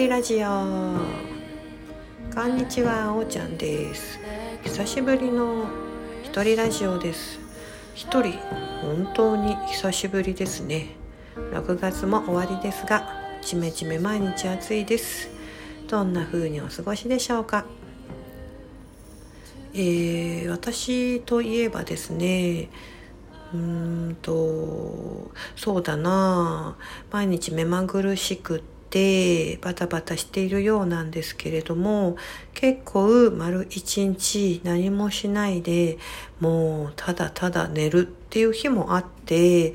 ちゃんの月末一人ラジオ。こんにちはおーちゃんです。久しぶりの一人ラジオです。一人本当に久しぶりですね。6月も終わりですがちめちめ毎日暑いです。どんな風にお過ごしでしょうか？えー、私といえばですねうーんとそうだな。毎日目まぐるしくってバタバタしているようなんですけれども結構丸一日何もしないでもうただただ寝るっていう日もあって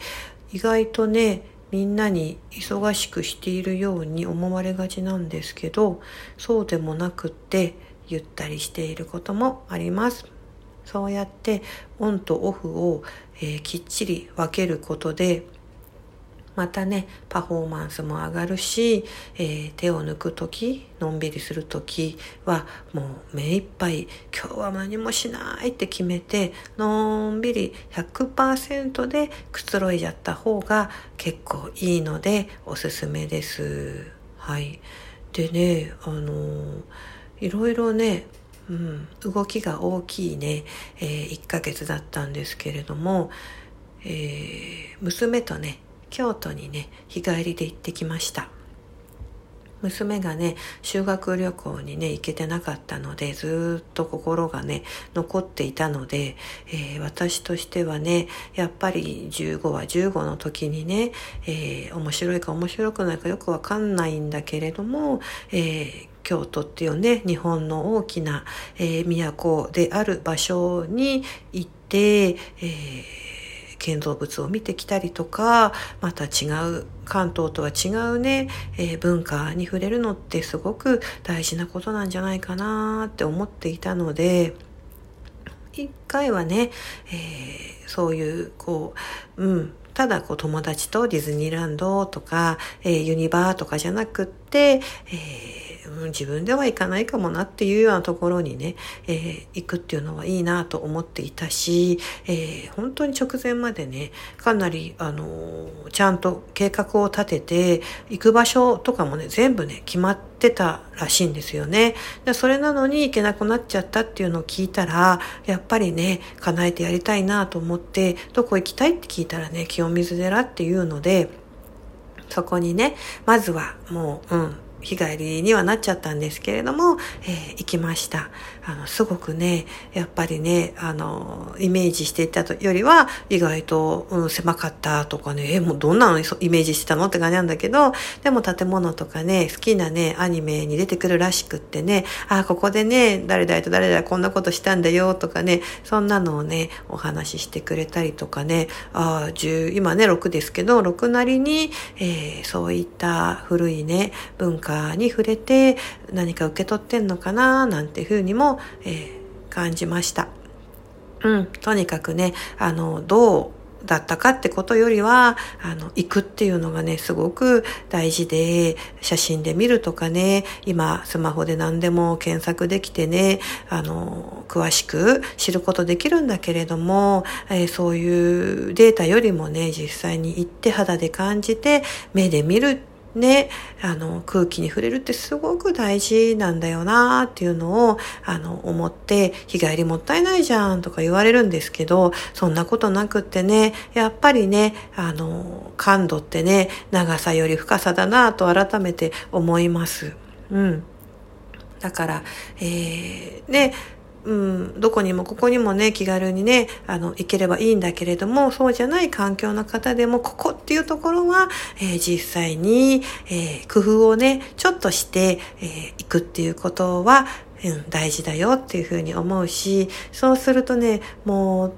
意外とねみんなに忙しくしているように思われがちなんですけどそうでもなくってゆったりしていることもあります。そうやってオンとオフを、えー、きっちり分けることでまたねパフォーマンスも上がるし、えー、手を抜く時のんびりする時はもう目いっぱい今日は何もしないって決めてのんびり100%でくつろいじゃった方が結構いいのでおすすめです。はい、でねあのー、いろいろねうん、動きが大きいね、えー、1ヶ月だったんですけれども、えー、娘とね京都にね日帰りで行ってきました。娘がね修学旅行にね行けてなかったのでずっと心がね残っていたので、えー、私としてはねやっぱり15は15の時にね、えー、面白いか面白くないかよくわかんないんだけれども、えー京都っていうね日本の大きな、え、都である場所に行って、えー建造物を見てきたりとかまた違う関東とは違うね、えー、文化に触れるのってすごく大事なことなんじゃないかなって思っていたので一回はね、えー、そういうこううんただこう友達とディズニーランドとか、えー、ユニバーとかじゃなくって、えー、自分では行かないかもなっていうようなところにね、えー、行くっていうのはいいなと思っていたし、えー、本当に直前までね、かなり、あの、ちゃんと計画を立てて、行く場所とかもね、全部ね、決まってたらしいんですよね。でそれなのに行けなくなっちゃったっていうのを聞いたら、やっぱりね、叶えてやりたいなと思って、どこ行きたいって聞いたらね、清水寺っていうので、そこにね、まずはもう、うん、日帰りにはなっちゃったんですけれども、えー、行きました。あの、すごくね、やっぱりね、あの、イメージしていたよりは、意外と、うん、狭かったとかね、え、もうどんなのイメージしてたのって感じなんだけど、でも建物とかね、好きなね、アニメに出てくるらしくってね、あ、ここでね、誰々と誰々こんなことしたんだよとかね、そんなのをね、お話ししてくれたりとかね、あ、10、今ね、6ですけど、6なりに、えー、そういった古いね、文化に触れて、何か受け取ってんのかな、なんていうふうにもえー、感じました。うん、とにかくね、あの、どうだったかってことよりは、あの、行くっていうのがね、すごく大事で、写真で見るとかね、今、スマホで何でも検索できてね、あの、詳しく知ることできるんだけれども、えー、そういうデータよりもね、実際に行って肌で感じて、目で見るね、あの、空気に触れるってすごく大事なんだよなっていうのを、あの、思って、日帰りもったいないじゃんとか言われるんですけど、そんなことなくってね、やっぱりね、あの、感度ってね、長さより深さだなと改めて思います。うん。だから、えー、ね、うん、どこにもここにもね、気軽にね、あの、行ければいいんだけれども、そうじゃない環境の方でも、ここっていうところは、えー、実際に、えー、工夫をね、ちょっとして、えー、行くっていうことは、うん、大事だよっていうふうに思うし、そうするとね、もう、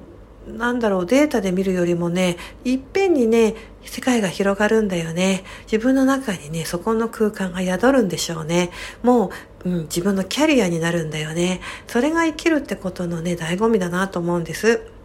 なんだろう、データで見るよりもね、いっぺんにね、世界が広がるんだよね。自分の中にね、そこの空間が宿るんでしょうね。もう、うん、自分のキャリアになるんだよね。それが生きるってことのね、醍醐味だなと思うんです。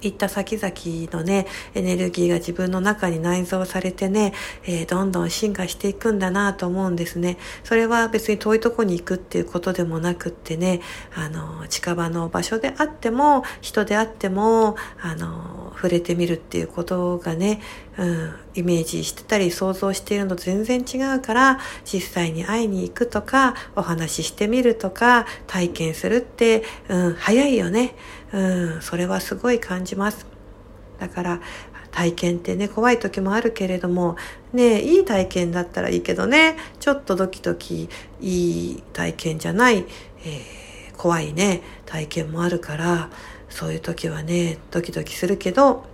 行った先々のね、エネルギーが自分の中に内蔵されてね、えー、どんどん進化していくんだなと思うんですね。それは別に遠いとこに行くっていうことでもなくってね、あの、近場の場所であっても、人であっても、あの、触れてみるっていうことがね、うん、イメージしてたり想像しているのと全然違うから、実際に会いに行くとか、お話ししてみるとか、体験するって、うん、早いよね。うん、それはすごい感じます。だから体験ってね怖い時もあるけれどもねいい体験だったらいいけどねちょっとドキドキいい体験じゃない、えー、怖いね体験もあるからそういう時はねドキドキするけど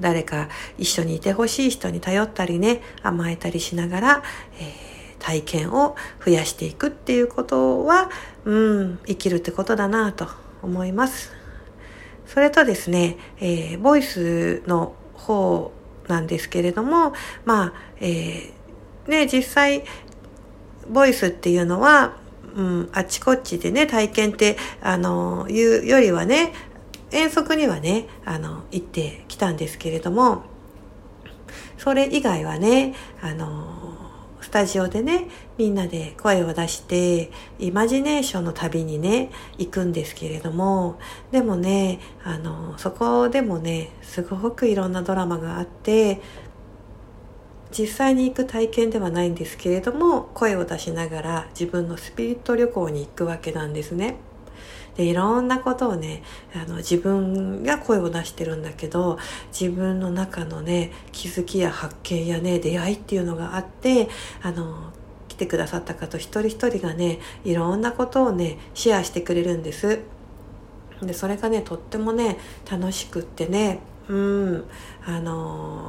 誰か一緒にいてほしい人に頼ったりね甘えたりしながら、えー、体験を増やしていくっていうことは、うん、生きるってことだなと思います。それとですね、えー、ボイスの方なんですけれども、まあ、えー、ね、実際、ボイスっていうのは、うん、あっちこっちでね、体験って、あの、いうよりはね、遠足にはね、あの、行ってきたんですけれども、それ以外はね、あの、タジオでねみんなで声を出してイマジネーションの旅にね行くんですけれどもでもねあのそこでもねすごくいろんなドラマがあって実際に行く体験ではないんですけれども声を出しながら自分のスピリット旅行に行くわけなんですね。でいろんなことをねあの自分が声を出してるんだけど自分の中のね気づきや発見やね出会いっていうのがあってあの来てくださった方一人一人がねいろんなことをねシェアしてくれるんです。でそれがねとってもね楽しくってねうんあの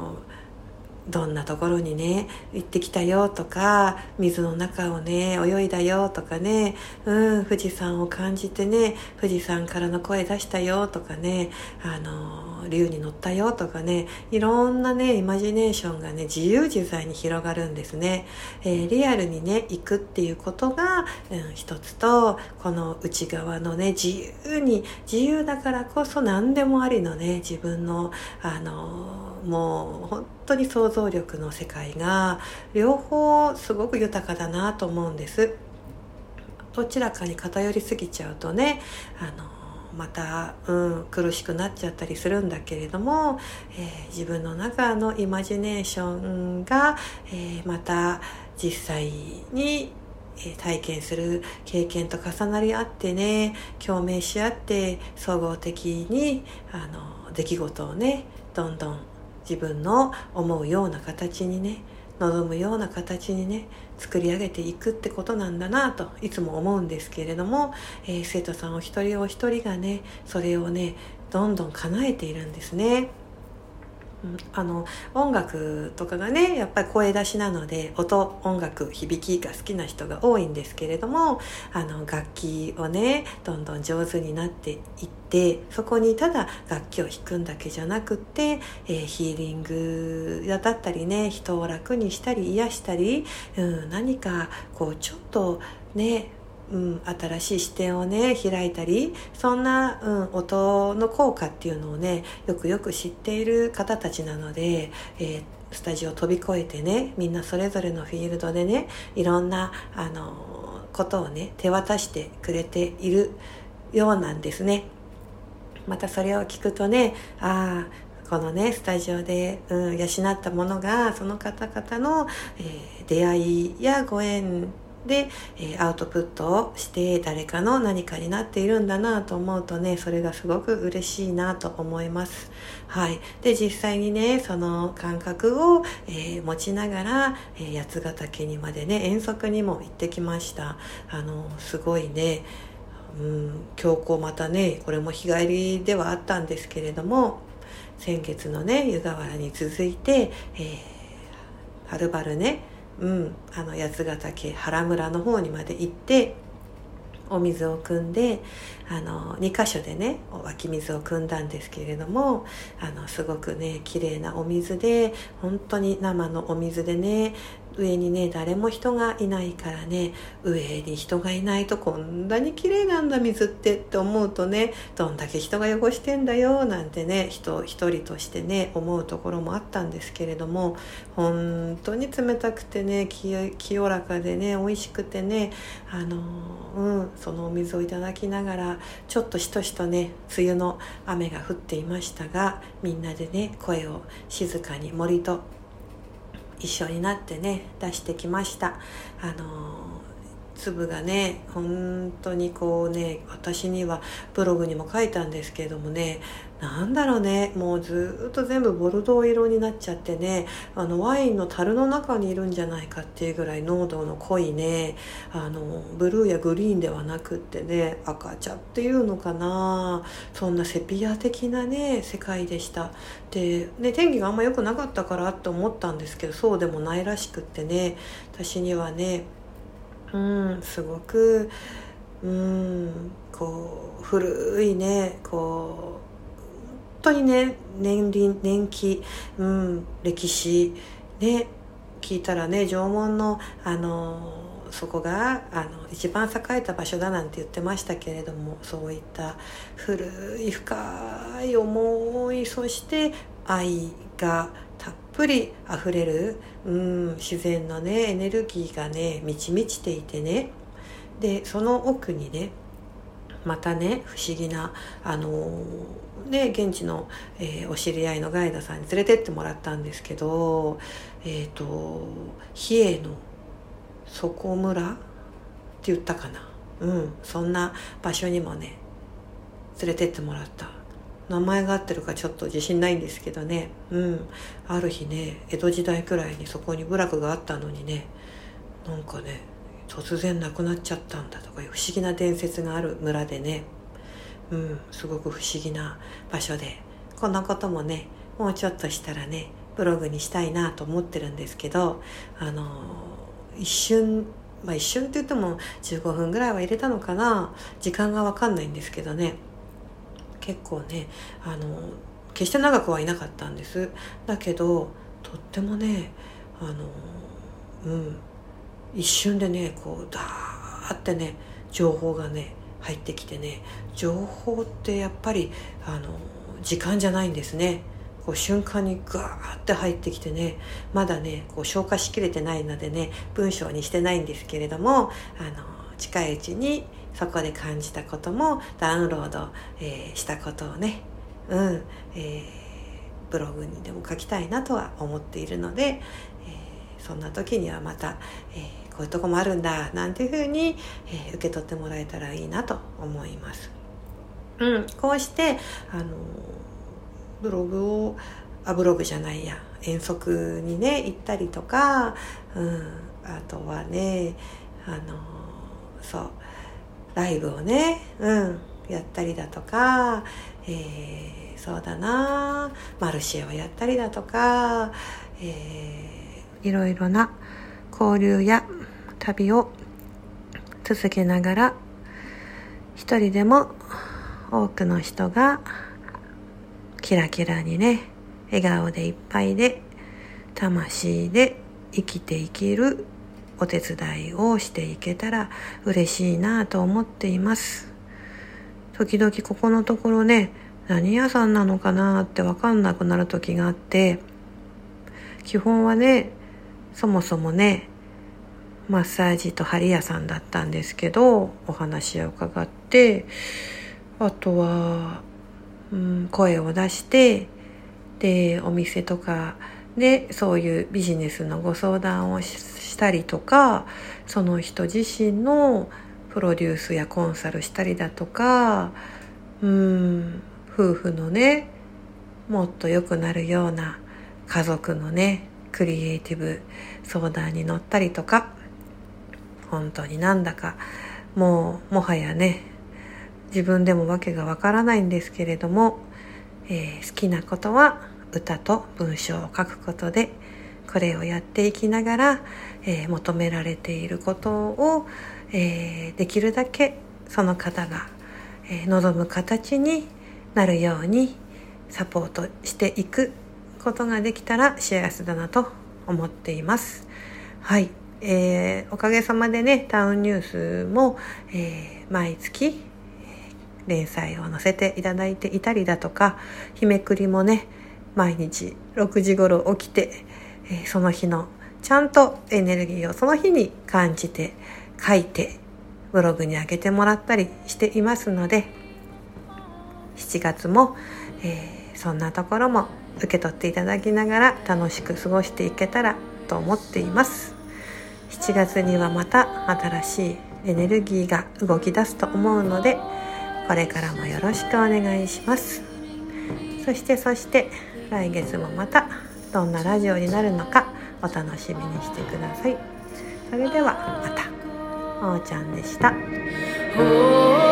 どんなところにね行ってきたよとか水の中をね泳いだよとかねうん富士山を感じてね富士山からの声出したよとかねあの竜に乗ったよとかねいろんなねイマジネーションがね自由自在に広がるんですね、えー、リアルにね行くっていうことが、うん、一つとこの内側のね自由に自由だからこそ何でもありのね自分のあのもう本当に想像力の世界が両方すごく豊かだなと思うんです。どちらかに偏りすぎちゃうとねあのまた、うん、苦しくなっちゃったりするんだけれども、えー、自分の中のイマジネーションが、えー、また実際に体験する経験と重なり合ってね共鳴し合って総合的にあの出来事をねどんどん自分の思うような形にね望むような形にね作り上げていくってことなんだなといつも思うんですけれども、えー、生徒さんお一人お一人がねそれをねどんどん叶えているんですね。あの音楽とかがねやっぱり声出しなので音音楽響きが好きな人が多いんですけれどもあの楽器をねどんどん上手になっていってそこにただ楽器を弾くんだけじゃなくって、えー、ヒーリングだったりね人を楽にしたり癒したり、うん、何かこうちょっとねうん、新しい視点をね開いたりそんな、うん、音の効果っていうのをねよくよく知っている方たちなので、えー、スタジオを飛び越えてねみんなそれぞれのフィールドでねいろんなあのことをね手渡してくれているようなんですね。またそれを聞くとねああこのねスタジオで、うん、養ったものがその方々の、えー、出会いやご縁で、えアウトプットをして誰かの何かになっているんだなと思うとねそれがすごく嬉しいなと思います。はい、で実際にねその感覚を、えー、持ちながら、えー、八ヶ岳にまでね遠足にも行ってきました。あのすごいねうん、強行またねこれも日帰りではあったんですけれども先月のね湯河原に続いて、えー、はるばるねうん、あの八ヶ岳原村の方にまで行ってお水を汲んであの2箇所でね湧き水を汲んだんですけれどもあのすごくね綺麗なお水で本当に生のお水でね上にね誰も人がいないからね上に人がいないとこんなに綺麗なんだ水ってって思うとねどんだけ人が汚してんだよなんてね人一人としてね思うところもあったんですけれども本当に冷たくてね清らかでね美味しくてねあのうんそのお水をいただきながらちょっとしとしとね梅雨の雨が降っていましたがみんなでね声を静かに森と一緒になってね出してきました。あの粒がね本当にこうね私にはブログにも書いたんですけれどもねなんだろうねもうずっと全部ボルドー色になっちゃってねあのワインの樽の中にいるんじゃないかっていうぐらい濃度の濃いねあのブルーやグリーンではなくってね赤茶っていうのかなそんなセピア的なね世界でした。で、ね、天気があんま良くなかったからって思ったんですけどそうでもないらしくってね私にはねうんすごくうんこう古いねこう本当にね年輪年季、うん、歴史ね聞いたらね縄文のあのそこがあの一番栄えた場所だなんて言ってましたけれどもそういった古い深い思いそして愛がたっぷりあふれる、うん、自然のねエネルギーがね満ち満ちていてね。でその奥にねまたね不思議なあのね現地の、えー、お知り合いのガイドさんに連れてってもらったんですけどえっ、ー、と比叡の底村って言ったかな。うんそんな場所にもね連れてってもらった。名前が合ってるかちょっと自信ないんですけどね。うん。ある日ね江戸時代くらいにそこに部落があったのにねなんかね突然亡くなっちゃったんだとかいう不思議な伝説がある村でね、うん、すごく不思議な場所で。こんなこともねもうちょっとしたらねブログにしたいなと思ってるんですけどあの一瞬まあ一瞬って言っても15分ぐらいは入れたのかな。時間が分かんないんですけどね。結構ねあの決して長くはいなかったんです。だけどとってもねあのうん一瞬でねこうダーってね情報がね入ってきてね情報ってやっぱりあの時間じゃないんですね。こう瞬間にガーって入ってきてねまだねこう消化しきれてないのでね文章にしてないんですけれどもあの近いうちにそこで感じたこともダウンロード、えー、したことをねうん、えー、ブログにでも書きたいなとは思っているので、えー、そんな時にはまた、えーこういうとこもあるんだなんていうふうに、えー、受け取ってもらえたらいいなと思います。うん、こうしてあのブログをあブログじゃないや遠足にね行ったりとか、うん、あとはねあのそうライブをね、うん、やったりだとか、えー、そうだなマルシェをやったりだとか、えー、いろいろな交流や旅を続けながら一人でも多くの人がキラキラにね笑顔でいっぱいで魂で生きていけるお手伝いをしていけたら嬉しいなと思っています。時々ここのところね何屋さんなのかなって分かんなくなる時があって基本はねそもそもねマッサージと針屋さんだったんですけどお話を伺ってあとは、うん、声を出してでお店とかでそういうビジネスのご相談をしたりとかその人自身のプロデュースやコンサルしたりだとかうん夫婦のねもっと良くなるような家族のねクリエイティブ相談に乗ったりとか本当になんだかもうもはやね自分でも訳がわからないんですけれども、えー、好きなことは歌と文章を書くことでこれをやっていきながら、えー、求められていることを、えー、できるだけその方が、えー、望む形になるようにサポートしていくことができたら幸せだなと思っています。はい、えー、おかげさまでねタウンニュースも、えー、毎月連載を載せていただいていたりだとか日めくりもね毎日6時頃起きて、え、その日のちゃんとエネルギーをその日に感じて書いてブログに上げてもらったりしていますので7月も、えー、そんなところも受け取っていただきながら楽しく過ごしていけたらと思っています。7月にはまた新しいエネルギーが動き出すと思うのでこれからもよろしくお願いします。そしてそして来月もまたどんなラジオになるのかお楽しみにしてくださいそれではまたおーちゃんでした。